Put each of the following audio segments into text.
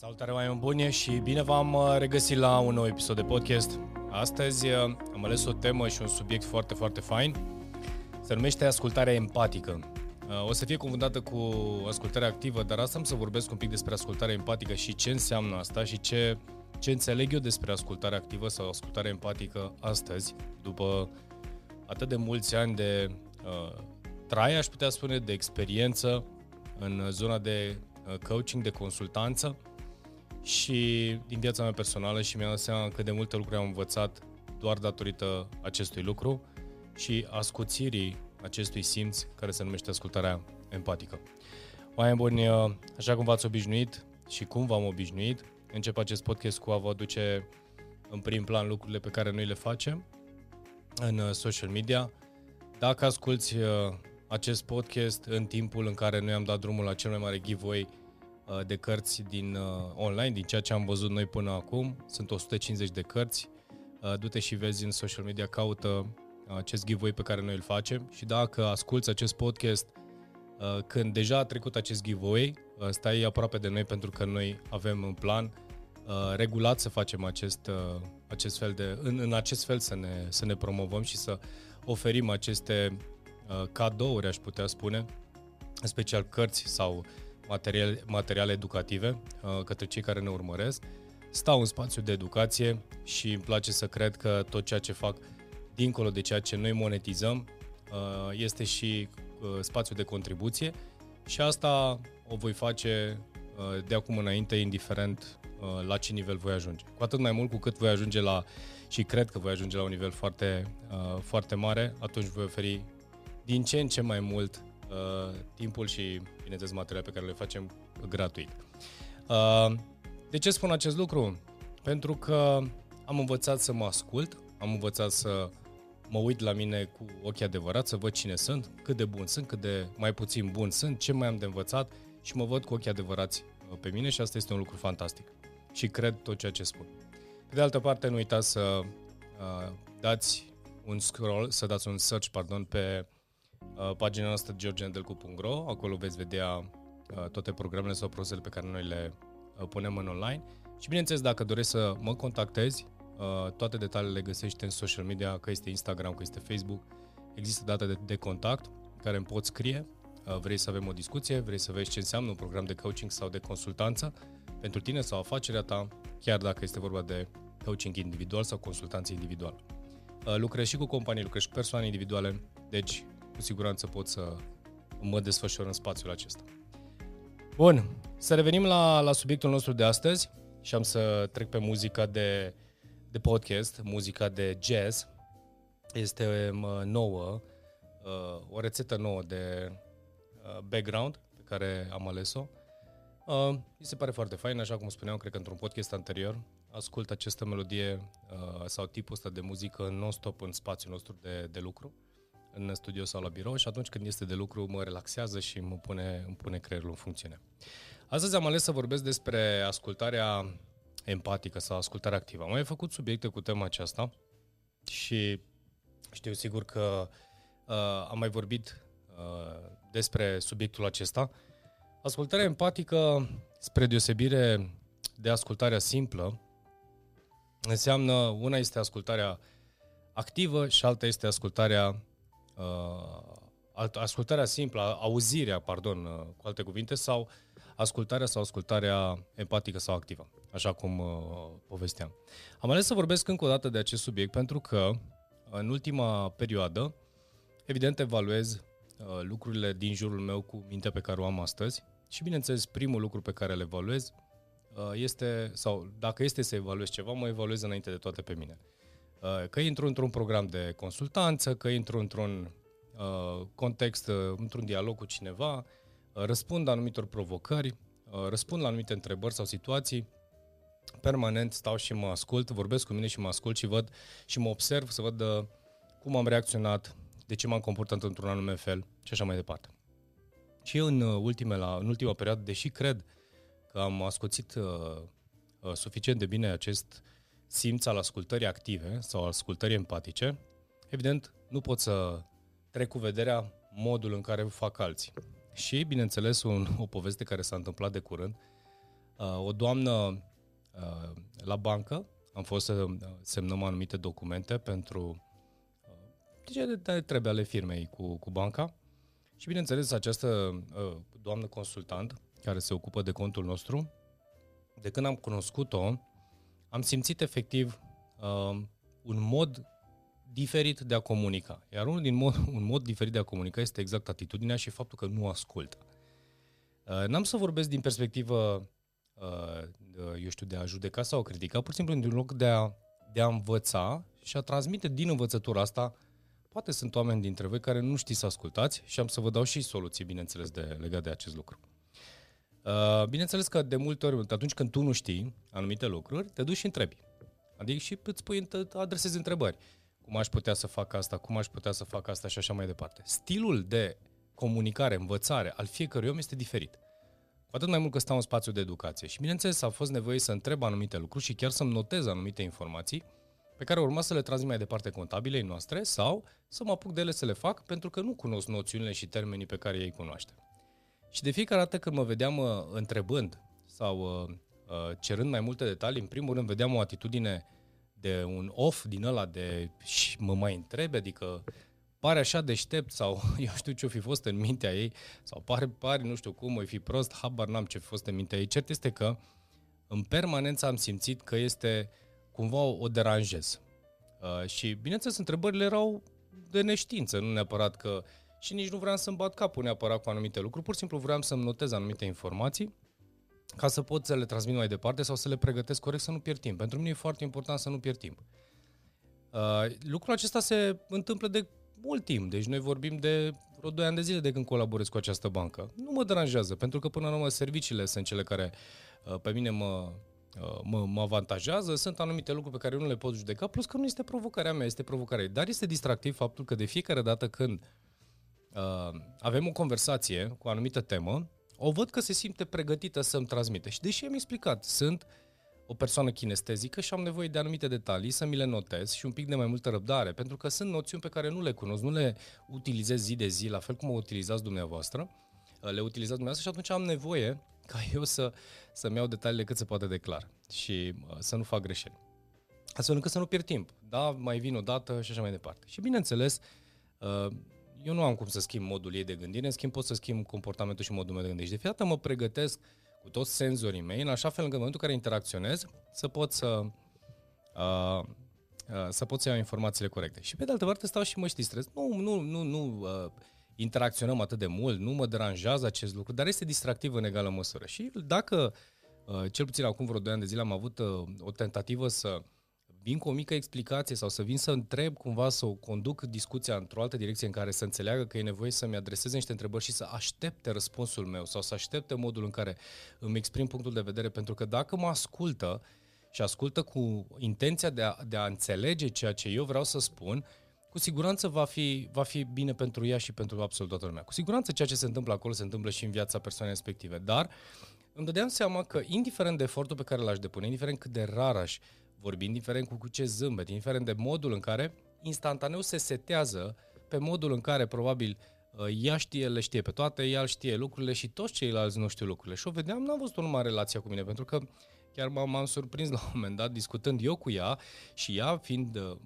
Salutare mai bune și bine v-am uh, regăsit la un nou episod de podcast. Astăzi uh, am ales o temă și un subiect foarte, foarte fain. Se numește ascultarea empatică. Uh, o să fie confundată cu ascultarea activă, dar asta am să vorbesc un pic despre ascultarea empatică și ce înseamnă asta și ce, ce înțeleg eu despre ascultarea activă sau ascultarea empatică astăzi, după atât de mulți ani de uh, trai, aș putea spune, de experiență în zona de coaching, de consultanță și din viața mea personală și mi-am dat seama cât de multe lucruri am învățat doar datorită acestui lucru și ascuțirii acestui simț care se numește ascultarea empatică. Oameni buni, așa cum v-ați obișnuit și cum v-am obișnuit, încep acest podcast cu a vă aduce în prim plan lucrurile pe care noi le facem în uh, social media. Dacă asculti uh, acest podcast în timpul în care noi am dat drumul la cel mai mare giveaway Uh, de cărți din uh, online, din ceea ce am văzut noi până acum. Sunt 150 de cărți. Uh, du-te și vezi în social media, caută acest giveaway pe care noi îl facem și dacă asculți acest podcast când deja a trecut acest giveaway, stai aproape de noi pentru că noi avem în plan regulat să facem acest, acest fel de, în, în acest fel să ne, să ne promovăm și să oferim aceste cadouri, aș putea spune, în special cărți sau materiale, materiale educative uh, către cei care ne urmăresc. Stau în spațiu de educație și îmi place să cred că tot ceea ce fac dincolo de ceea ce noi monetizăm uh, este și uh, spațiu de contribuție și asta o voi face de acum înainte, indiferent la ce nivel voi ajunge. Cu atât mai mult cu cât voi ajunge la, și cred că voi ajunge la un nivel foarte, foarte mare, atunci voi oferi din ce în ce mai mult uh, timpul și, bineînțeles, materiale pe care le facem gratuit. Uh, de ce spun acest lucru? Pentru că am învățat să mă ascult, am învățat să mă uit la mine cu ochii adevărat, să văd cine sunt, cât de bun sunt, cât de mai puțin bun sunt, ce mai am de învățat și mă văd cu ochii adevărați uh, pe mine și asta este un lucru fantastic. Și cred tot ceea ce spun. Pe de altă parte, nu uitați să uh, dați un scroll, să dați un search, pardon, pe Uh, pagina noastră georgiandelcu.ro, acolo veți vedea uh, toate programele sau produsele pe care noi le uh, punem în online. Și bineînțeles, dacă dorești să mă contactezi, toate detaliile le găsești în social media, că este Instagram, că este Facebook. Există date de, de contact care îmi poți scrie. Vrei să avem o discuție, vrei să vezi ce înseamnă un program de coaching sau de consultanță pentru tine sau afacerea ta, chiar dacă este vorba de coaching individual sau consultanță individuală. Lucrez și cu companii, lucrez și cu persoane individuale, deci cu siguranță pot să mă desfășor în spațiul acesta. Bun, să revenim la, la subiectul nostru de astăzi și am să trec pe muzica de, de podcast, muzica de jazz. Este nouă, uh, o rețetă nouă de uh, background pe care am ales-o. Uh, mi se pare foarte fain, așa cum spuneam, cred că într-un podcast anterior, ascult această melodie sau tipul ăsta de muzică non-stop în spațiul nostru de, de lucru în studio sau la birou și atunci când este de lucru mă relaxează și mă pune, îmi pune creierul în funcțiune. Astăzi am ales să vorbesc despre ascultarea empatică sau ascultarea activă. Am mai făcut subiecte cu tema aceasta și știu sigur că uh, am mai vorbit uh, despre subiectul acesta. Ascultarea empatică, spre deosebire de ascultarea simplă, înseamnă, una este ascultarea activă și alta este ascultarea uh, ascultarea simplă, auzirea, pardon, uh, cu alte cuvinte, sau ascultarea sau ascultarea empatică sau activă, așa cum uh, povesteam. Am ales să vorbesc încă o dată de acest subiect pentru că în ultima perioadă, evident, evaluez uh, lucrurile din jurul meu cu mintea pe care o am astăzi și, bineînțeles, primul lucru pe care le evaluez uh, este, sau dacă este să evaluez ceva, mă evaluez înainte de toate pe mine. Uh, că intru într-un program de consultanță, că intru într-un uh, context, uh, într-un dialog cu cineva, răspund la anumitor provocări, răspund la anumite întrebări sau situații, permanent stau și mă ascult, vorbesc cu mine și mă ascult și văd și mă observ să văd cum am reacționat, de ce m-am comportat într-un anume fel și așa mai departe. Și în, ultimele, în ultima perioadă, deși cred că am ascuțit uh, uh, suficient de bine acest simț al ascultării active sau ascultării empatice, evident, nu pot să trec cu vederea modul în care fac alții. Și, bineînțeles, un, o poveste care s-a întâmplat de curând. uh, o doamnă uh, la bancă, am fost să semnăm anumite documente pentru ce de trebuie ale firmei cu, cu banca. Și bineînțeles, această uh, doamnă consultant care se ocupă de contul nostru, de când am cunoscut-o, am simțit efectiv uh, un mod diferit de a comunica. Iar unul din mod, un mod diferit de a comunica este exact atitudinea și faptul că nu ascultă. Uh, n-am să vorbesc din perspectivă, uh, eu știu, de a judeca sau a critica, pur și simplu din loc de a, de a învăța și a transmite din învățătura asta Poate sunt oameni dintre voi care nu știți să ascultați și am să vă dau și soluții, bineînțeles, de, legat de acest lucru. Uh, bineînțeles că de multe ori, atunci când tu nu știi anumite lucruri, te duci și întrebi. Adică și îți pui, adresezi întrebări. Cum aș putea să fac asta, cum aș putea să fac asta și așa mai departe. Stilul de comunicare, învățare al fiecărui om este diferit. Cu atât mai mult că stau în spațiu de educație. Și bineînțeles a fost nevoie să întreb anumite lucruri și chiar să-mi notez anumite informații pe care urma să le transmit mai departe contabilei noastre sau să mă apuc de ele să le fac pentru că nu cunosc noțiunile și termenii pe care ei cunoaște. Și de fiecare dată când mă vedeam uh, întrebând sau uh, uh, cerând mai multe detalii, în primul rând vedeam o atitudine de un off din ăla de și mă mai întrebe, adică pare așa deștept sau eu știu ce-o fi fost în mintea ei sau pare, pare nu știu cum, o fi prost, habar n-am ce fi fost în mintea ei. Cert este că în permanență am simțit că este cumva o deranjez. Uh, și, bineînțeles, întrebările erau de neștiință, nu neapărat că... Și nici nu vreau să-mi bat capul neapărat cu anumite lucruri, pur și simplu vreau să-mi notez anumite informații ca să pot să le transmit mai departe sau să le pregătesc corect să nu pierd timp. Pentru mine e foarte important să nu pierd timp. Uh, lucrul acesta se întâmplă de mult timp, deci noi vorbim de vreo 2 ani de zile de când colaborez cu această bancă. Nu mă deranjează, pentru că până la urmă serviciile sunt cele care uh, pe mine mă, Uh, mă, mă avantajează, sunt anumite lucruri pe care nu le pot judeca, plus că nu este provocarea mea, este provocarea ei. Dar este distractiv faptul că de fiecare dată când uh, avem o conversație cu o anumită temă, o văd că se simte pregătită să-mi transmite. Și deși am explicat, sunt o persoană kinestezică și am nevoie de anumite detalii să mi le notez și un pic de mai multă răbdare, pentru că sunt noțiuni pe care nu le cunosc, nu le utilizez zi de zi, la fel cum o utilizați dumneavoastră, uh, le utilizați dumneavoastră și atunci am nevoie ca eu să, să-mi iau detaliile cât se poate de clar și uh, să nu fac greșeli. Astfel încât să nu pierd timp. Da, mai vin o dată și așa mai departe. Și bineînțeles, uh, eu nu am cum să schimb modul ei de gândire, în schimb pot să schimb comportamentul și modul meu de gândire. Și de fiecare mă pregătesc cu toți senzorii mei, în așa fel încât în momentul în care interacționez, să pot să, uh, uh, să pot să iau informațiile corecte. Și pe de altă parte stau și mă știstrez. Nu, nu, nu, nu uh, interacționăm atât de mult, nu mă deranjează acest lucru, dar este distractiv în egală măsură. Și dacă, uh, cel puțin acum vreo 2 ani de zile, am avut uh, o tentativă să vin cu o mică explicație sau să vin să întreb cumva, să o conduc discuția într-o altă direcție în care să înțeleagă că e nevoie să-mi adreseze niște întrebări și să aștepte răspunsul meu sau să aștepte modul în care îmi exprim punctul de vedere, pentru că dacă mă ascultă și ascultă cu intenția de a, de a înțelege ceea ce eu vreau să spun, cu siguranță va fi, va fi bine pentru ea și pentru absolut toată lumea. Cu siguranță ceea ce se întâmplă acolo se întâmplă și în viața persoanei respective, dar îmi dădeam seama că indiferent de efortul pe care l-aș depune, indiferent cât de rar aș vorbi, indiferent cu, cu ce zâmbet, indiferent de modul în care instantaneu se setează pe modul în care probabil uh, ea știe, le știe pe toate, ea știe lucrurile și toți ceilalți nu știu lucrurile. Și o vedeam, n-am văzut numai relația cu mine, pentru că chiar m-am surprins la un moment dat discutând eu cu ea și ea fiind uh,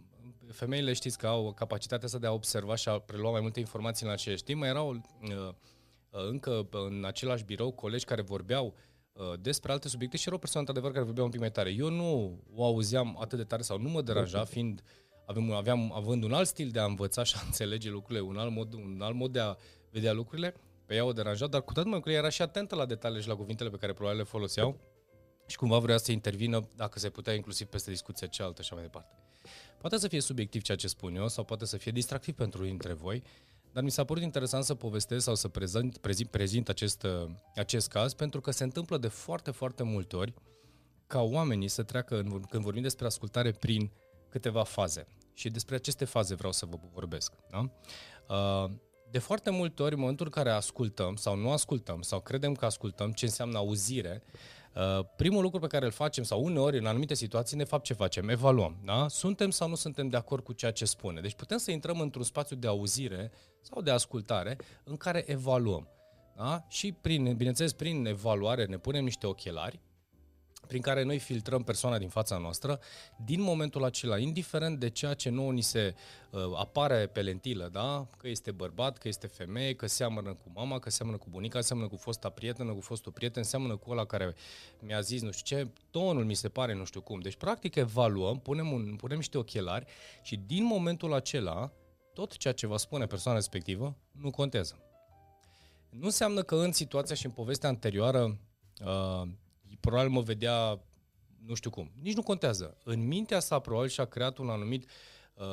femeile știți că au capacitatea asta de a observa și a prelua mai multe informații în același timp. Mai erau uh, uh, încă în același birou colegi care vorbeau uh, despre alte subiecte și erau persoane, într-adevăr, care vorbeau un pic mai tare. Eu nu o auzeam atât de tare sau nu mă deranja, fiind avem, aveam, având un alt stil de a învăța și a înțelege lucrurile, un alt mod, un alt mod de a vedea lucrurile, pe ea o deranja, dar cu toată mai era și atentă la detalii și la cuvintele pe care probabil le foloseau și cumva vrea să intervină, dacă se putea, inclusiv peste discuția cealaltă și așa mai departe. Poate să fie subiectiv ceea ce spun eu sau poate să fie distractiv pentru unii dintre voi, dar mi s-a părut interesant să povestesc sau să prezint, prezint, prezint acest, uh, acest caz pentru că se întâmplă de foarte, foarte multe ori ca oamenii să treacă, în, când vorbim despre ascultare, prin câteva faze. Și despre aceste faze vreau să vă vorbesc. Da? Uh, de foarte multe ori, în momentul în care ascultăm sau nu ascultăm sau credem că ascultăm ce înseamnă auzire, Uh, primul lucru pe care îl facem, sau uneori în anumite situații, de fapt ce facem? Evaluăm. Da? Suntem sau nu suntem de acord cu ceea ce spune. Deci putem să intrăm într-un spațiu de auzire sau de ascultare în care evaluăm. Da? Și, prin, bineînțeles, prin evaluare ne punem niște ochelari prin care noi filtrăm persoana din fața noastră, din momentul acela, indiferent de ceea ce nouă ni se uh, apare pe lentilă, da? că este bărbat, că este femeie, că seamănă cu mama, că seamănă cu bunica, seamănă cu fosta prietenă, cu fostul prieten, seamănă cu ăla care mi-a zis nu știu ce, tonul mi se pare nu știu cum. Deci, practic, evaluăm, punem, un, punem niște ochelari și din momentul acela, tot ceea ce va spune persoana respectivă nu contează. Nu înseamnă că în situația și în povestea anterioară uh, probabil mă vedea nu știu cum. Nici nu contează. În mintea sa probabil și-a creat un anumit, uh,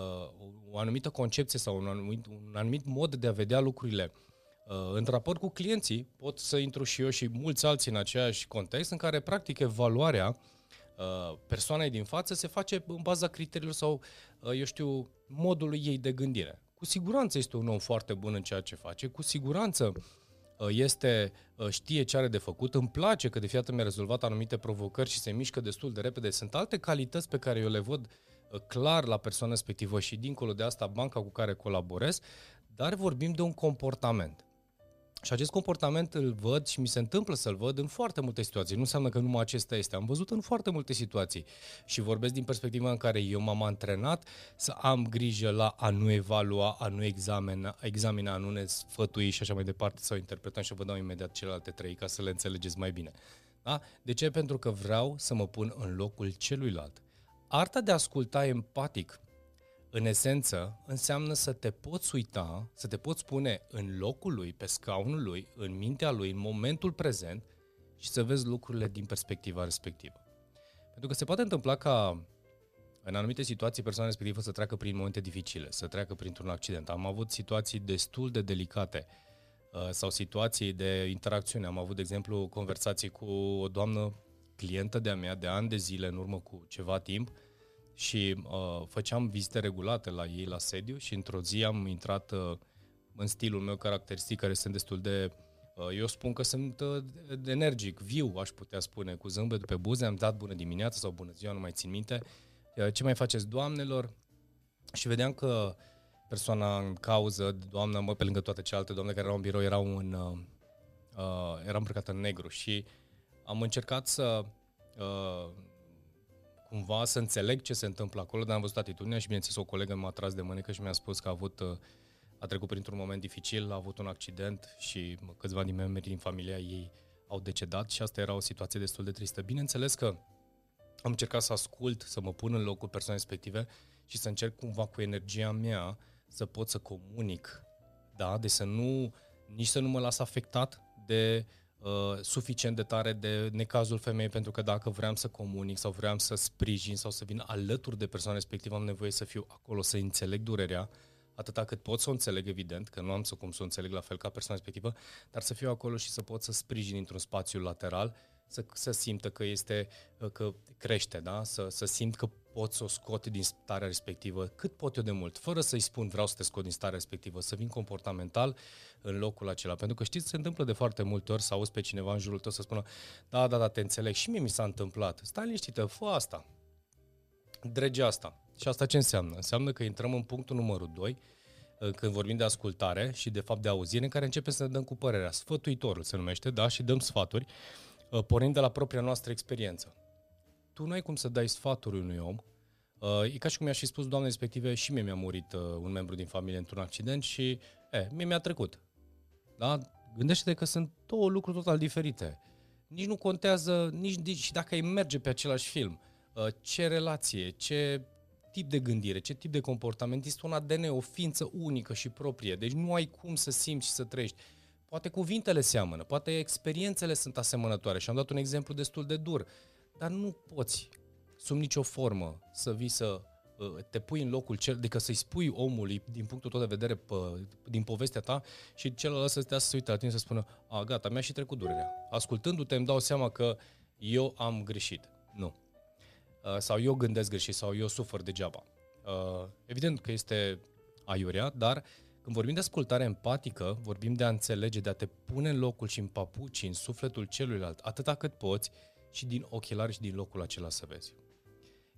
o anumită concepție sau un anumit, un anumit mod de a vedea lucrurile. Uh, în raport cu clienții pot să intru și eu și mulți alții în aceeași context în care practic evaluarea uh, persoanei din față se face în baza criteriilor sau, uh, eu știu, modului ei de gândire. Cu siguranță este un om foarte bun în ceea ce face, cu siguranță Uh, este, uh, știe ce are de făcut, îmi place că de fiată mi-a rezolvat anumite provocări și se mișcă destul de repede. Sunt alte calități pe care eu le văd uh, clar la persoana respectivă și dincolo de asta banca cu care colaborez, dar vorbim de un comportament. Și acest comportament îl văd și mi se întâmplă să-l văd în foarte multe situații. Nu înseamnă că numai acesta este. Am văzut în foarte multe situații și vorbesc din perspectiva în care eu m-am antrenat să am grijă la a nu evalua, a nu examina, examina a nu ne sfătui și așa mai departe sau interpretăm și vă dau imediat celelalte trei ca să le înțelegeți mai bine. Da? De ce? Pentru că vreau să mă pun în locul celuilalt. Arta de a asculta empatic în esență, înseamnă să te poți uita, să te poți pune în locul lui, pe scaunul lui, în mintea lui, în momentul prezent și să vezi lucrurile din perspectiva respectivă. Pentru că se poate întâmpla ca în anumite situații persoana respectivă să treacă prin momente dificile, să treacă printr-un accident. Am avut situații destul de delicate uh, sau situații de interacțiune. Am avut, de exemplu, conversații cu o doamnă clientă de-a mea de ani de zile în urmă cu ceva timp, și uh, făceam vizite regulate la ei la sediu și într-o zi am intrat uh, în stilul meu caracteristic, care sunt destul de uh, eu spun că sunt uh, energic, viu, aș putea spune, cu zâmbet pe buze, am dat bună dimineața sau bună ziua, nu mai țin minte. Uh, ce mai faceți, doamnelor? Și vedeam că persoana în cauză, doamna, mă, pe lângă toate celelalte doamne care erau în birou, erau în, uh, uh, era îmbrăcată în negru și am încercat să uh, cumva să înțeleg ce se întâmplă acolo, dar am văzut atitudinea și bineînțeles o colegă m-a tras de mânecă și mi-a spus că a avut uh, a trecut printr-un moment dificil, a avut un accident și câțiva din membrii din familia ei au decedat și asta era o situație destul de tristă. Bineînțeles că am încercat să ascult, să mă pun în locul persoanei respective și să încerc cumva cu energia mea să pot să comunic, da? Deci să nu, nici să nu mă las afectat de uh, suficient de tare de necazul femeii, pentru că dacă vreau să comunic sau vreau să sprijin sau să vin alături de persoana respectivă, am nevoie să fiu acolo, să înțeleg durerea, atâta cât pot să o înțeleg, evident, că nu am să cum să o înțeleg la fel ca persoana respectivă, dar să fiu acolo și să pot să sprijin într-un spațiu lateral să, să simtă că este, că crește, da? Să, să simt că pot să o scot din starea respectivă cât pot eu de mult, fără să-i spun vreau să te scot din starea respectivă, să vin comportamental în locul acela. Pentru că știți, se întâmplă de foarte multe ori să auzi pe cineva în jurul tău să spună da, da, da, te înțeleg și mie mi s-a întâmplat. Stai liniștită, fă asta. Drege asta. Și asta ce înseamnă? Înseamnă că intrăm în punctul numărul 2, când vorbim de ascultare și de fapt de auzire, în care începem să ne dăm cu părerea. Sfătuitorul se numește, da, și dăm sfaturi Uh, pornind de la propria noastră experiență. Tu nu ai cum să dai sfaturi unui om. Uh, e ca și cum mi-aș fi spus, doamne respective, și mie mi-a murit uh, un membru din familie într-un accident și, e, mie mi-a trecut. Da? Gândește-te că sunt două lucruri total diferite. Nici nu contează, nici, nici și dacă ai merge pe același film, ce relație, ce tip de gândire, ce tip de comportament, este un ADN, o ființă unică și proprie. Deci nu ai cum să simți și să trăiești. Poate cuvintele seamănă, poate experiențele sunt asemănătoare și am dat un exemplu destul de dur, dar nu poți sub nicio formă să vii să uh, te pui în locul cel, adică să-i spui omului din punctul tău de vedere pe, din povestea ta și celălalt să te să se uite la tine să spună a, gata, mi-a și trecut durerea. Ascultându-te îmi dau seama că eu am greșit. Nu. Uh, sau eu gândesc greșit sau eu sufăr degeaba. Uh, evident că este aiurea, dar uh, când vorbim de ascultare empatică, vorbim de a înțelege, de a te pune în locul și în papuci, în sufletul celuilalt, atâta cât poți și din ochelari și din locul acela să vezi.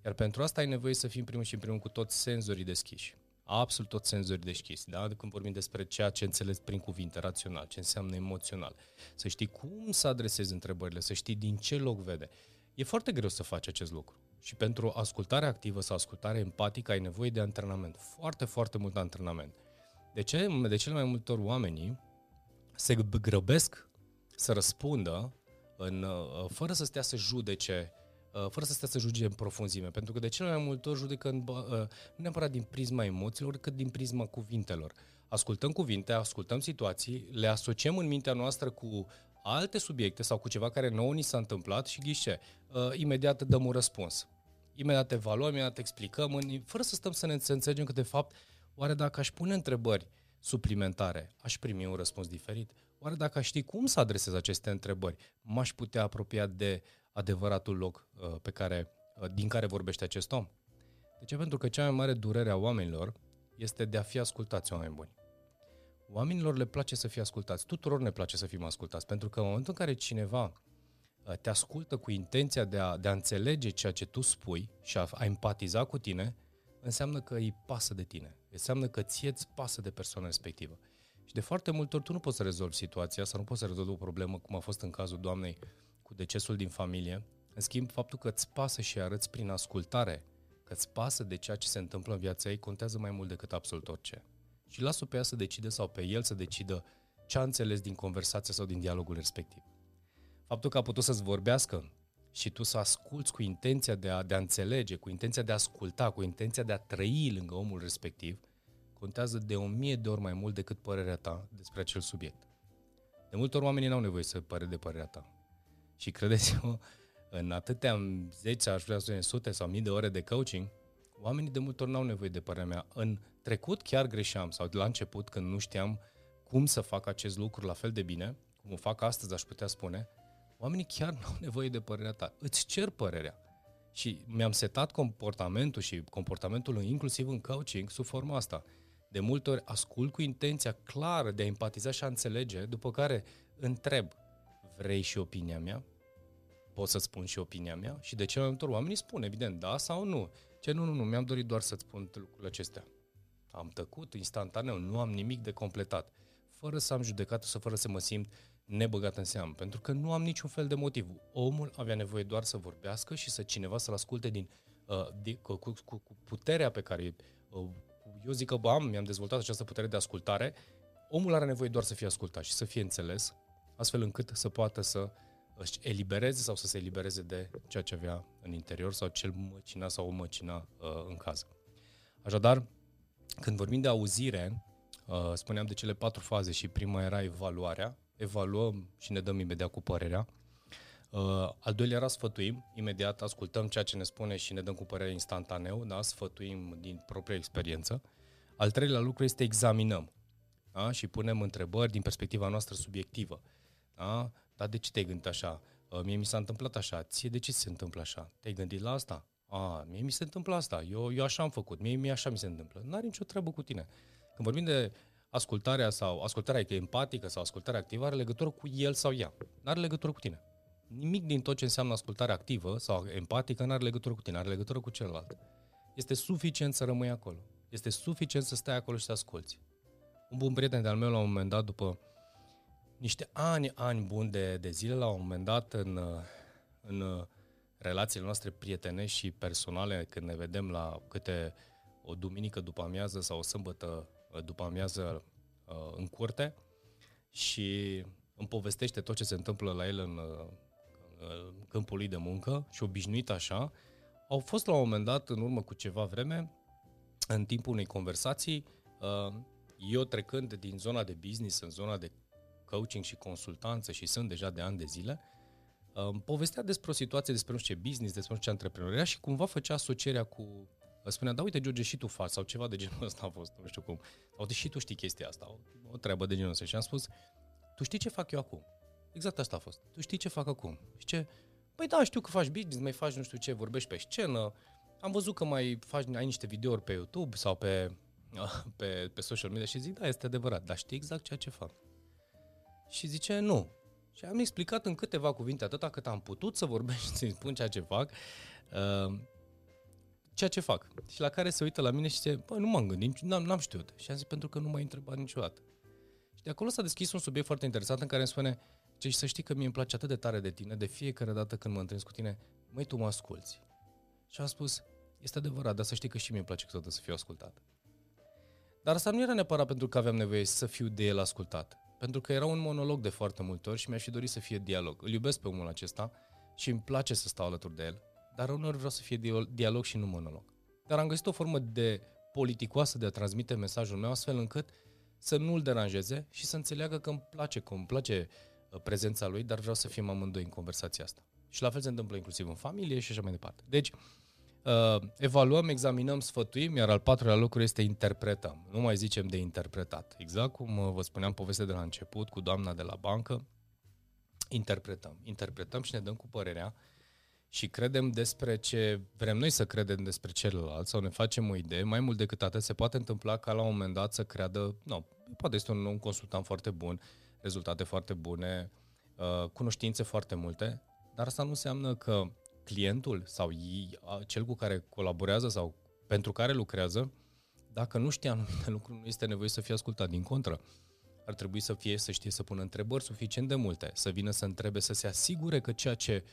Iar pentru asta ai nevoie să fii în primul și în primul cu toți senzorii deschiși. Absolut toți senzorii deschiși, da? Când vorbim despre ceea ce înțelegi prin cuvinte, rațional, ce înseamnă emoțional. Să știi cum să adresezi întrebările, să știi din ce loc vede. E foarte greu să faci acest lucru. Și pentru ascultare activă sau ascultare empatică ai nevoie de antrenament. Foarte, foarte mult antrenament. De ce? De cele mai multe ori oamenii se grăbesc să răspundă în, uh, fără să stea să judece uh, fără să stea să juge în profunzime, pentru că de cele mai multe ori judecă în, uh, nu neapărat din prisma emoțiilor, cât din prisma cuvintelor. Ascultăm cuvinte, ascultăm situații, le asociem în mintea noastră cu alte subiecte sau cu ceva care nouă ni s-a întâmplat și ghișe, imediat dăm un răspuns. Imediat evaluăm, imediat explicăm, fără să stăm să ne înțelegem că de fapt, oare dacă aș pune întrebări suplimentare, aș primi un răspuns diferit? Oare dacă aș ști cum să adresez aceste întrebări, m-aș putea apropia de adevăratul loc uh, pe care, uh, din care vorbește acest om? De ce? Pentru că cea mai mare durere a oamenilor este de a fi ascultați, oameni buni. Oamenilor le place să fie ascultați, tuturor ne place să fim ascultați, pentru că în momentul în care cineva uh, te ascultă cu intenția de a, de a înțelege ceea ce tu spui și a, a empatiza cu tine, înseamnă că îi pasă de tine. Înseamnă că ție îți pasă de persoana respectivă. Și de foarte multe ori tu nu poți să rezolvi situația sau nu poți să rezolvi o problemă, cum a fost în cazul doamnei cu decesul din familie. În schimb, faptul că îți pasă și arăți prin ascultare că îți pasă de ceea ce se întâmplă în viața ei contează mai mult decât absolut orice. Și lasă pe ea să decide sau pe el să decidă ce a înțeles din conversația sau din dialogul respectiv. Faptul că a putut să-ți vorbească și tu să asculți cu intenția de a, de a înțelege, cu intenția de a asculta, cu intenția de a trăi lângă omul respectiv, contează de o mie de ori mai mult decât părerea ta despre acel subiect. De multe ori oamenii n-au nevoie să pare de părerea ta. Și credeți-mă, în atâtea 10, aș vrea să sute sau mii de ore de coaching, oamenii de multe ori n-au nevoie de părerea mea. În trecut chiar greșeam sau de la început când nu știam cum să fac acest lucru la fel de bine, cum o fac astăzi, aș putea spune, oamenii chiar nu au nevoie de părerea ta. Îți cer părerea. Și mi-am setat comportamentul și comportamentul inclusiv în coaching sub forma asta. De multe ori ascult cu intenția clară de a empatiza și a înțelege, după care întreb, vrei și opinia mea? Pot să-ți spun și opinia mea? Și de ce mai multe ori oamenii spun, evident, da sau nu. Ce nu, nu, nu, mi-am dorit doar să-ți spun lucrurile acestea. Am tăcut instantaneu, nu am nimic de completat. Fără să am judecat sau fără să mă simt nebăgat în seamă, pentru că nu am niciun fel de motiv. Omul avea nevoie doar să vorbească și să cineva să-l asculte din, uh, de, cu, cu, cu puterea pe care uh, eu zic că am, mi-am dezvoltat această putere de ascultare, omul are nevoie doar să fie ascultat și să fie înțeles, astfel încât să poată să își elibereze sau să se elibereze de ceea ce avea în interior sau cel măcina sau o măcina uh, în caz. Așadar, când vorbim de auzire, uh, spuneam de cele patru faze și prima era evaluarea, evaluăm și ne dăm imediat cu părerea. Uh, al doilea era sfătuim, imediat ascultăm ceea ce ne spune și ne dăm cu părerea instantaneu, da? sfătuim din propria experiență. Al treilea lucru este examinăm da? și punem întrebări din perspectiva noastră subiectivă. Da? Dar de ce te-ai gândit așa? Uh, mie mi s-a întâmplat așa. Ție de ce se întâmplă așa? Te-ai gândit la asta? A, mie mi se întâmplă asta. Eu, eu așa am făcut. Mie, mie așa mi se întâmplă. Nu are nicio treabă cu tine. Când vorbim de ascultarea sau ascultarea empatică sau ascultarea activă are legătură cu el sau ea. Nu are legătură cu tine. Nimic din tot ce înseamnă ascultare activă sau empatică nu are legătură cu tine, are legătură cu celălalt. Este suficient să rămâi acolo. Este suficient să stai acolo și să asculți. Un bun prieten de-al meu la un moment dat, după niște ani, ani buni de, de zile, la un moment dat în, în relațiile noastre prietenești și personale, când ne vedem la câte o duminică după amiază sau o sâmbătă după amiază uh, în curte și îmi povestește tot ce se întâmplă la el în, uh, în câmpul lui de muncă și obișnuit așa, au fost la un moment dat, în urmă cu ceva vreme, în timpul unei conversații, uh, eu trecând din zona de business în zona de coaching și consultanță și sunt deja de ani de zile, povestea despre o situație, despre nu știu ce business, despre nu știu ce antreprenoria și cumva făcea asocierea cu spunea, da, uite, George, și tu faci, sau ceva de genul ăsta a fost, nu știu cum. Sau și tu știi chestia asta, o, o treabă de genul ăsta. Și am spus, tu știi ce fac eu acum? Exact asta a fost. Tu știi ce fac acum? Și ce? Păi da, știu că faci business, mai faci nu știu ce, vorbești pe scenă, am văzut că mai faci, ai niște videouri pe YouTube sau pe, pe, pe social media și zic, da, este adevărat, dar știi exact ceea ce fac. Și zice, nu. Și am explicat în câteva cuvinte atâta cât am putut să vorbesc să-i spun ceea ce fac. Uh, ceea ce fac. Și la care se uită la mine și zice, bă, nu m-am gândit, n-am, n-am știut. Și am zis, pentru că nu m-ai întrebat niciodată. Și de acolo s-a deschis un subiect foarte interesant în care îmi spune, Zice, și să știi că mie îmi place atât de tare de tine, de fiecare dată când mă întâlnesc cu tine, măi, tu mă asculți. Și am spus, este adevărat, dar să știi că și mie îmi place câteodată să fiu ascultat. Dar asta nu era neapărat pentru că aveam nevoie să fiu de el ascultat. Pentru că era un monolog de foarte multe ori și mi-aș fi dorit să fie dialog. Îl iubesc pe omul acesta și îmi place să stau alături de el, dar uneori vreau să fie dialog și nu monolog. Dar am găsit o formă de politicoasă de a transmite mesajul meu astfel încât să nu-l deranjeze și să înțeleagă că îmi place, că îmi place uh, prezența lui, dar vreau să fim amândoi în conversația asta. Și la fel se întâmplă inclusiv în familie și așa mai departe. Deci, uh, evaluăm, examinăm, sfătuim, iar al patrulea lucru este interpretăm. Nu mai zicem de interpretat. Exact cum uh, vă spuneam povestea de la început cu doamna de la bancă, interpretăm. Interpretăm și ne dăm cu părerea și credem despre ce vrem noi să credem despre celălalt sau ne facem o idee, mai mult decât atât se poate întâmpla ca la un moment dat să creadă, nu, poate este un, un consultant foarte bun, rezultate foarte bune, uh, cunoștințe foarte multe, dar asta nu înseamnă că clientul sau ei, cel cu care colaborează sau pentru care lucrează, dacă nu știe anumite lucruri, nu este nevoie să fie ascultat. Din contră, ar trebui să fie, să știe să pună întrebări suficient de multe, să vină să întrebe, să se asigure că ceea ce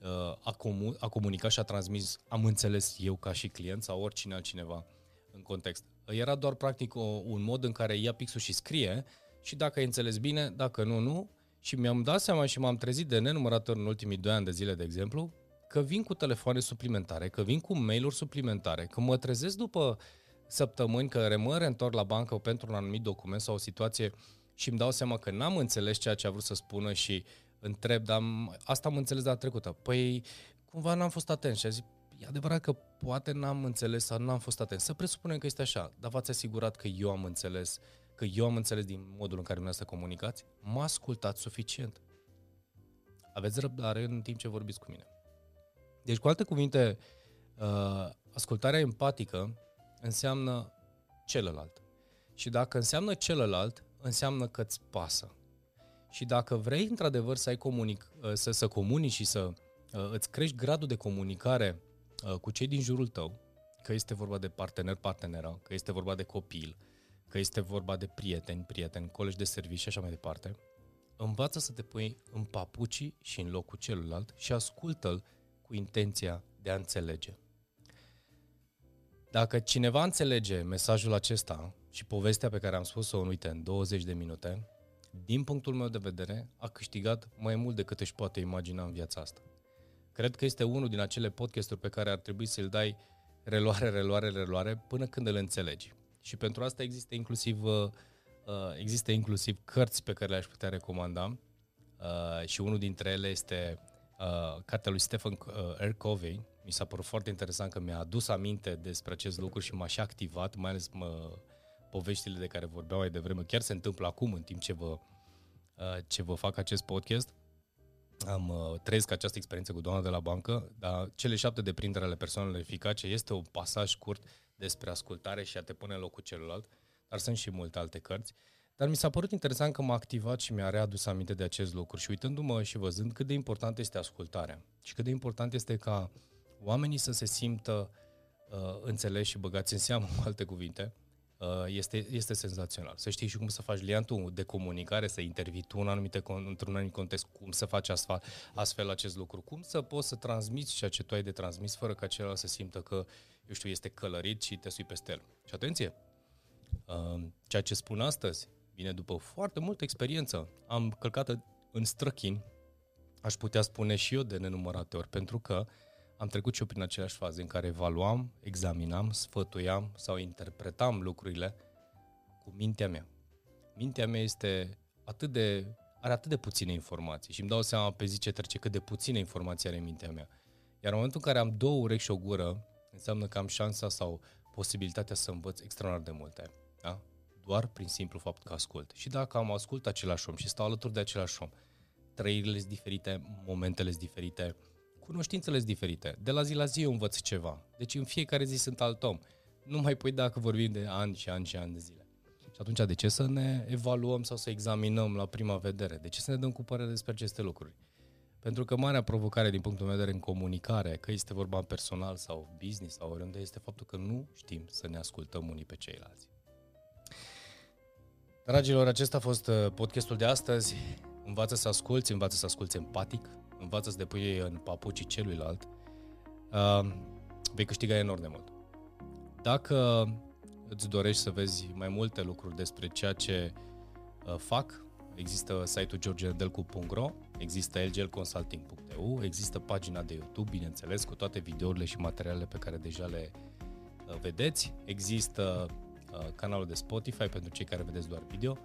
uh, a, comu- a comunicat și a transmis am înțeles eu ca și client sau oricine altcineva în context. Era doar practic o, un mod în care ia pixul și scrie și dacă ai înțeles bine, dacă nu, nu. Și mi-am dat seama și m-am trezit de nenumărate ori în ultimii doi ani de zile, de exemplu, că vin cu telefoane suplimentare, că vin cu mail-uri suplimentare, că mă trezesc după săptămâni că mă reîntorc la bancă pentru un anumit document sau o situație și îmi dau seama că n-am înțeles ceea ce a vrut să spună și întreb, dar asta am înțeles data trecută. Păi, cumva n-am fost atent și a zis, e adevărat că poate n-am înțeles sau n-am fost atent. Să presupunem că este așa, dar v-ați asigurat că eu am înțeles, că eu am înțeles din modul în care dumneavoastră comunicați? Mă ascultați suficient. Aveți răbdare în timp ce vorbiți cu mine. Deci, cu alte cuvinte, uh, ascultarea empatică înseamnă celălalt. Și dacă înseamnă celălalt, înseamnă că îți pasă. Și dacă vrei într-adevăr să ai comunic, uh, să, să comunici și să uh, îți crești gradul de comunicare uh, cu cei din jurul tău, că este vorba de partener, parteneră, că este vorba de copil, că este vorba de prieteni, prieteni, colegi de serviciu și așa mai departe, învață să te pui în papucii și în locul celuilalt și ascultă-l cu intenția de a înțelege. Dacă cineva înțelege mesajul acesta și povestea pe care am spus-o în, uite, în 20 de minute, din punctul meu de vedere, a câștigat mai mult decât își poate imagina în viața asta. Cred că este unul din acele podcasturi pe care ar trebui să-l dai reluare, reluare, reluare până când îl înțelegi. Și pentru asta există inclusiv, uh, uh există inclusiv cărți pe care le-aș putea recomanda uh, și unul dintre ele este uh, cartea lui Stephen uh, R. Covey. Mi s-a părut foarte interesant că mi-a adus aminte despre acest lucru și m-a și activat, mai ales mă, poveștile de care vorbeam mai devreme chiar se întâmplă acum în timp ce vă, uh, ce vă fac acest podcast. Am uh, trăiesc această experiență cu doamna de la bancă, dar cele șapte de prindere ale persoanelor eficace este un pasaj scurt despre ascultare și a te pune în locul celălalt, dar sunt și multe alte cărți. Dar mi s-a părut interesant că m-a activat și mi-a readus aminte de acest lucru și uitându-mă și văzând cât de important este ascultarea și cât de important este ca oamenii să se simtă uh, înțeleși și băgați în seamă, cu alte cuvinte, Uh, este, este senzațional. Să știi și cum să faci liantul de comunicare, să intervii tu în anumite, într-un anumit context, cum să faci astfel, astfel acest lucru, cum să poți să transmiți ceea ce tu ai de transmis fără ca celălalt să simtă că, eu știu, este călărit și te sui peste el. Și atenție, uh, ceea ce spun astăzi vine după foarte multă experiență. Am călcat în străchini, aș putea spune și eu de nenumărate ori, pentru că uh, am trecut și eu prin aceleași faze în care evaluam, examinam, sfătuiam sau interpretam lucrurile cu mintea mea. Mintea mea este atât de, are atât de puține informații și îmi dau seama pe zi ce trece cât de puține informații are mintea mea. Iar în momentul în care am două urechi și o gură, înseamnă că am șansa sau posibilitatea să învăț extraordinar de multe. Da? Doar prin simplu fapt că ascult. Și dacă am ascult același om și stau alături de același om, trăirile sunt diferite, momentele sunt diferite, cunoștințele sunt diferite. De la zi la zi eu învăț ceva. Deci în fiecare zi sunt alt om. Nu mai pui dacă vorbim de ani și ani și ani de zile. Și atunci de ce să ne evaluăm sau să examinăm la prima vedere? De ce să ne dăm cu părere despre aceste lucruri? Pentru că marea provocare din punctul meu de vedere în comunicare, că este vorba personal sau business sau oriunde, este faptul că nu știm să ne ascultăm unii pe ceilalți. Dragilor, acesta a fost uh, podcastul de astăzi învață să asculți, învață să asculți empatic, învață să te pui în papucii celuilalt, uh, vei câștiga enorm de mult. Dacă îți dorești să vezi mai multe lucruri despre ceea ce uh, fac, există site-ul georgenedelcu.ro, există lglconsulting.eu, există pagina de YouTube, bineînțeles, cu toate videourile și materialele pe care deja le uh, vedeți, există uh, canalul de Spotify pentru cei care vedeți doar video,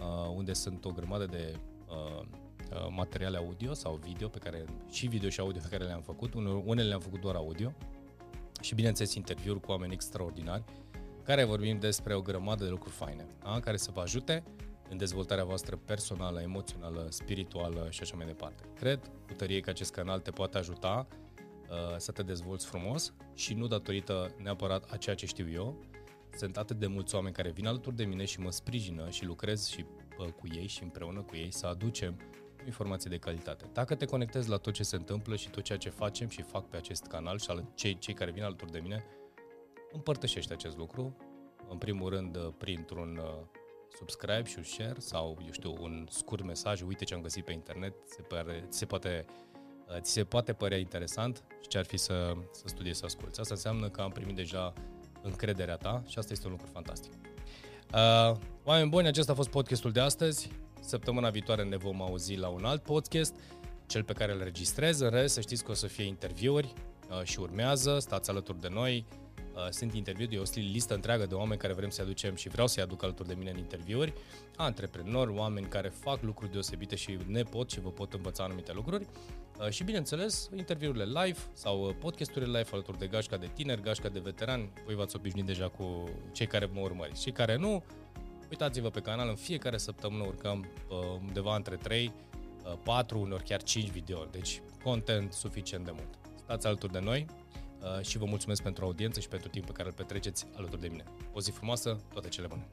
uh, unde sunt o grămadă de uh, uh materiale audio sau video pe care și video și audio pe care le-am făcut, unele le-am făcut doar audio și bineînțeles interviuri cu oameni extraordinari care vorbim despre o grămadă de lucruri faine, da? care să vă ajute în dezvoltarea voastră personală, emoțională, spirituală și așa mai departe. Cred cu tărie că acest canal te poate ajuta uh, să te dezvolți frumos și nu datorită neapărat a ceea ce știu eu. Sunt atât de mulți oameni care vin alături de mine și mă sprijină și lucrez și uh, cu ei și împreună cu ei să aducem informații de calitate. Dacă te conectezi la tot ce se întâmplă și tot ceea ce facem și fac pe acest canal și al cei, cei care vin alături de mine, împărtășește acest lucru, în primul rând uh, printr-un uh, subscribe și un share sau, eu știu, un scurt mesaj, uite ce am găsit pe internet, se, pare, se poate, uh, ți se poate părea interesant și ce ar fi să, să studiezi, să asculti. Asta înseamnă că am primit deja încrederea ta și asta este un lucru fantastic. Uh, oameni buni, acesta a fost podcastul de astăzi. Săptămâna viitoare ne vom auzi la un alt podcast, cel pe care îl registrez. În rest, să știți că o să fie interviuri uh, și urmează, stați alături de noi. Uh, sunt interviuri, e o listă întreagă de oameni care vrem să aducem și vreau să-i aduc alături de mine în interviuri, antreprenori, oameni care fac lucruri deosebite și ne pot și vă pot învăța anumite lucruri uh, și bineînțeles interviurile live sau uh, podcasturile live alături de gașca de tineri, gașca de veterani, voi v-ați obișnuit deja cu cei care mă urmăriți. Cei care nu, uitați-vă pe canal, în fiecare săptămână urcăm undeva între 3, 4, uneori chiar 5 videouri, deci content suficient de mult. Stați alături de noi, Uh, și vă mulțumesc pentru audiență și pentru timpul pe care îl petreceți alături de mine. O zi frumoasă, toate cele bune!